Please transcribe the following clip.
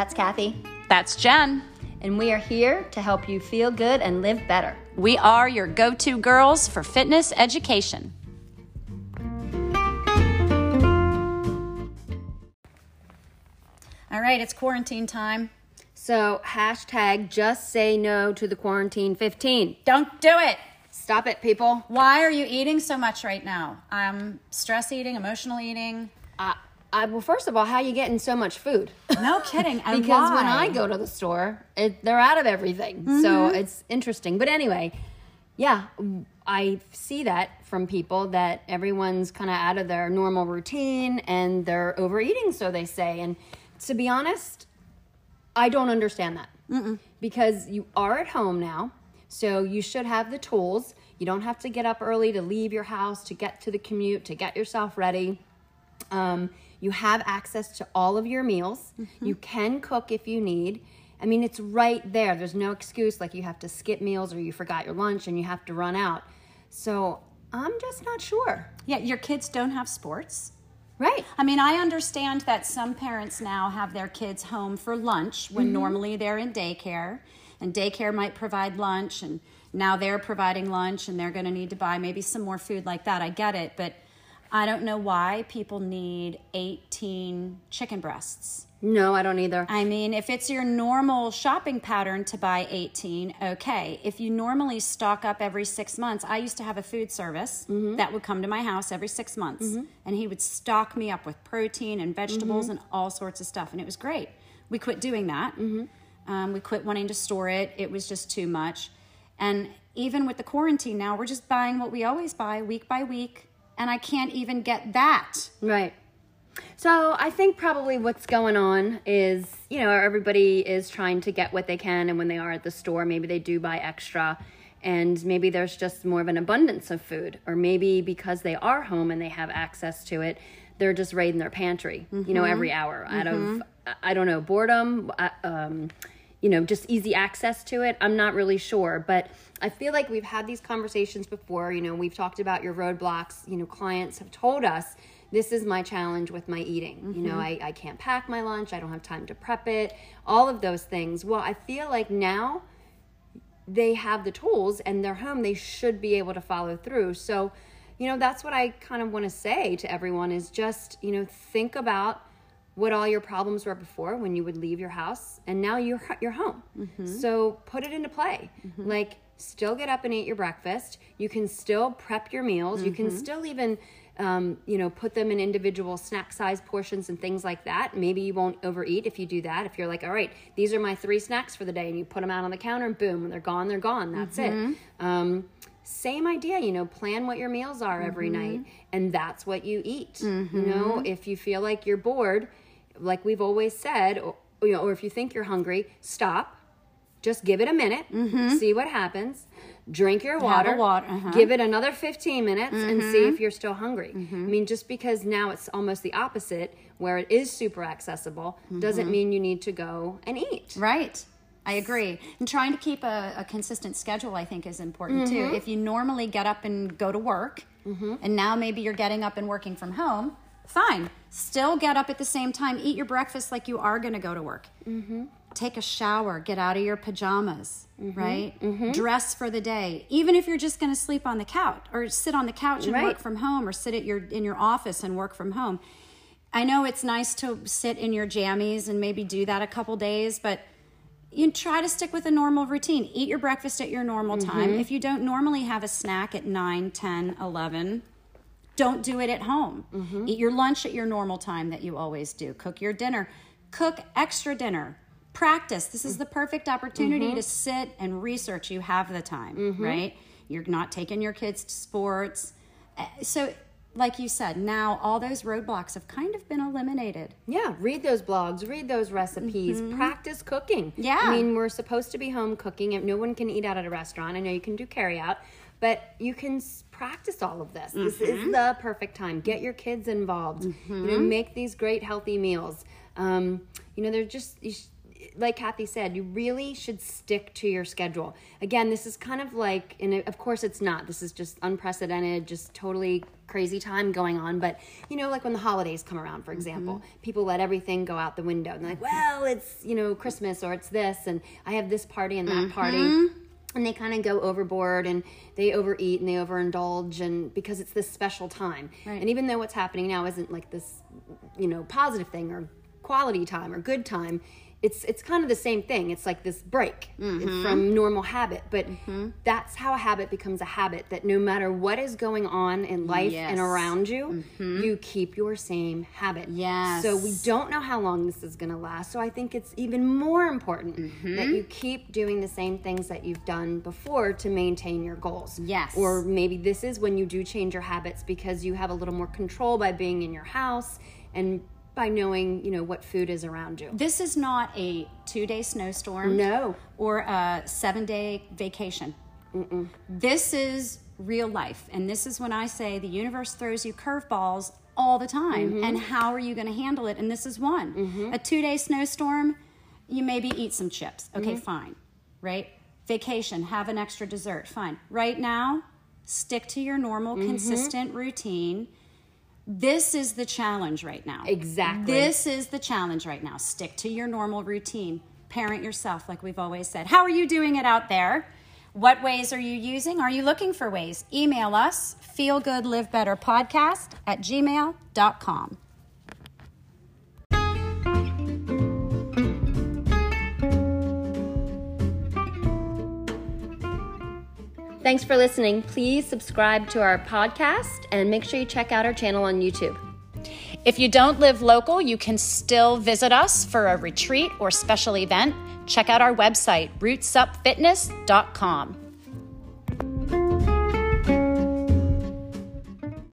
That's Kathy, That's Jen. and we are here to help you feel good and live better. We are your go to girls for fitness education. All right, it's quarantine time. So, hashtag just say no to the quarantine 15. Don't do it. Stop it, people. Why are you eating so much right now? I'm um, stress eating, emotional eating. Uh, I, well, first of all, how you getting so much food? No kidding. Because when? I go to the store, it, they're out of everything. So it's interesting. But anyway, yeah, I see that from people that everyone's kind of out of their normal routine and they're overeating, so they say. And to be honest, I don't understand that because you are at home now, so you should have the tools. You don't have to get up early to leave your house, to get to the commute, to get yourself ready. Um, you have access to all of your meals. Mm-hmm. You can cook if you need. I mean, it's right there. There's no excuse like you have to skip meals or you forgot your lunch and you have to run out. So I'm just not sure. Yeah, your kids don't have sports. Right. I mean, I understand that some parents now have their kids home for lunch when mm-hmm. normally they're in daycare, and daycare might provide lunch, and now they're providing lunch, and they're going to need to buy maybe some more food like that. I get it, but I don't know why people need 18 chicken breasts. No, I don't either. I mean, if it's your normal shopping pattern to buy 18, okay. If you normally stock up every six months, I used to have a food service mm-hmm. that would come to my house every six months, mm-hmm. and he would stock me up with protein and vegetables mm-hmm. and all sorts of stuff, and it was great. We quit doing that. Um, we quit wanting to store it, it was just too much. And even with the quarantine now, we're just buying what we always buy week by week, and I can't even get that. Right. So I think probably what's going on is, you know, everybody is trying to get what they can, and when they are at the store, maybe they do buy extra, and maybe there's just more of an abundance of food, or maybe because they are home and they have access to it, they're just raiding their pantry, you know, every hour out of I don't know boredom, uh, um, you know, just easy access to it. I'm not really sure, but I feel like we've had these conversations before. You know, we've talked about your roadblocks. You know, clients have told us this is my challenge with my eating. You know, mm-hmm. I, I can't pack my lunch, I don't have time to prep it, all of those things. Well, I feel like now they have the tools and they're home, they should be able to follow through. So, you know, that's what I kind of want to say to everyone is just, you know, think about what all your problems were before when you would leave your house and now you're you're home. Mm-hmm. So put it into play. Mm-hmm. Like still get up and eat your breakfast. You can still prep your meals. You can mm-hmm. still even um, you know, put them in individual snack size portions and things like that. Maybe you won't overeat if you do that. If you're like, all right, these are my three snacks for the day, and you put them out on the counter, and boom, when they're gone, they're gone. That's it. Um, same idea, you know, plan what your meals are every night, and that's what you eat. You know, if you feel like you're bored, like we've always said, or, you know, or if you think you're hungry, stop. Just give it a minute, mm-hmm. see what happens. Drink your water, water, uh-huh. give it another 15 minutes and mm-hmm. see if you're still hungry. Mm-hmm. I mean, just because now it's almost the opposite, where it is super accessible, doesn't mean you need to go and eat. Right. I agree. And trying to keep a, a consistent schedule, I think, is important too. If you normally get up and go to work, and now maybe you're getting up and working from home, fine. Still get up at the same time, eat your breakfast like you are going to go to work. Mm-hmm. Take a shower, get out of your pajamas, mm-hmm. right? Mm-hmm. Dress for the day. Even if you're just going to sleep on the couch or sit on the couch and Right. work from home or sit at your in your office and work from home. I know it's nice to sit in your jammies and maybe do that a couple days, but you try to stick with a normal routine. Eat your breakfast at your normal time. If you don't normally have a snack at 9, 10, 11, don't do it at home. Mm-hmm. Eat your lunch at your normal time that you always do. Cook your dinner. Cook extra dinner. Practice. This is the perfect opportunity mm-hmm. to sit and research. You have the time, mm-hmm. right? You're not taking your kids to sports. Uh, So, like you said, now all those roadblocks have kind of been eliminated. Yeah, read those blogs, read those recipes, practice cooking. Yeah. I mean, we're supposed to be home cooking. No one can eat out at a restaurant. I know you can do carry out, but you can practice all of this. This is the perfect time. Get your kids involved. You know, make these great healthy meals. Um, you know, they're just you sh- like Kathy said, you really should stick to your schedule. Again, this is kind of like, and of course it's not. This is just unprecedented, just totally crazy time going on. But you know, like when the holidays come around, for example, mm-hmm. people let everything go out the window and they're like, well, it's you know Christmas or it's this, and I have this party and that mm-hmm. party and they kind of go overboard and they overeat and they overindulge and because it's this special time right. and even though what's happening now isn't like this you know positive thing or quality time or good time it's it's kind of the same thing. It's like this break mm-hmm. from normal habit, but mm-hmm. that's how a habit becomes a habit. That no matter what is going on in life yes. and around you, mm-hmm. you keep your same habit. Yes. So we don't know how long this is going to last. So I think it's even more important mm-hmm. that you keep doing the same things that you've done before to maintain your goals. Yes. Or maybe this is when you do change your habits because you have a little more control by being in your house and by knowing you know what food is around you this is not a two day snowstorm no or a seven day vacation Mm-mm. this is real life and this is when i say the universe throws you curveballs all the time mm-hmm. and how are you going to handle it and this is one mm-hmm. a two day snowstorm you maybe eat some chips okay mm-hmm. fine right vacation have an extra dessert fine right now stick to your normal mm-hmm. consistent routine this is the challenge right now. Exactly. This is the challenge right now. Stick to your normal routine. Parent yourself, like we've always said. How are you doing it out there? What ways are you using? Are you looking for ways? Email us, feelgoodlivebetterpodcast at gmail.com. Thanks for listening. Please subscribe to our podcast and make sure you check out our channel on YouTube. If you don't live local, you can still visit us for a retreat or special event. Check out our website, rootsupfitness.com.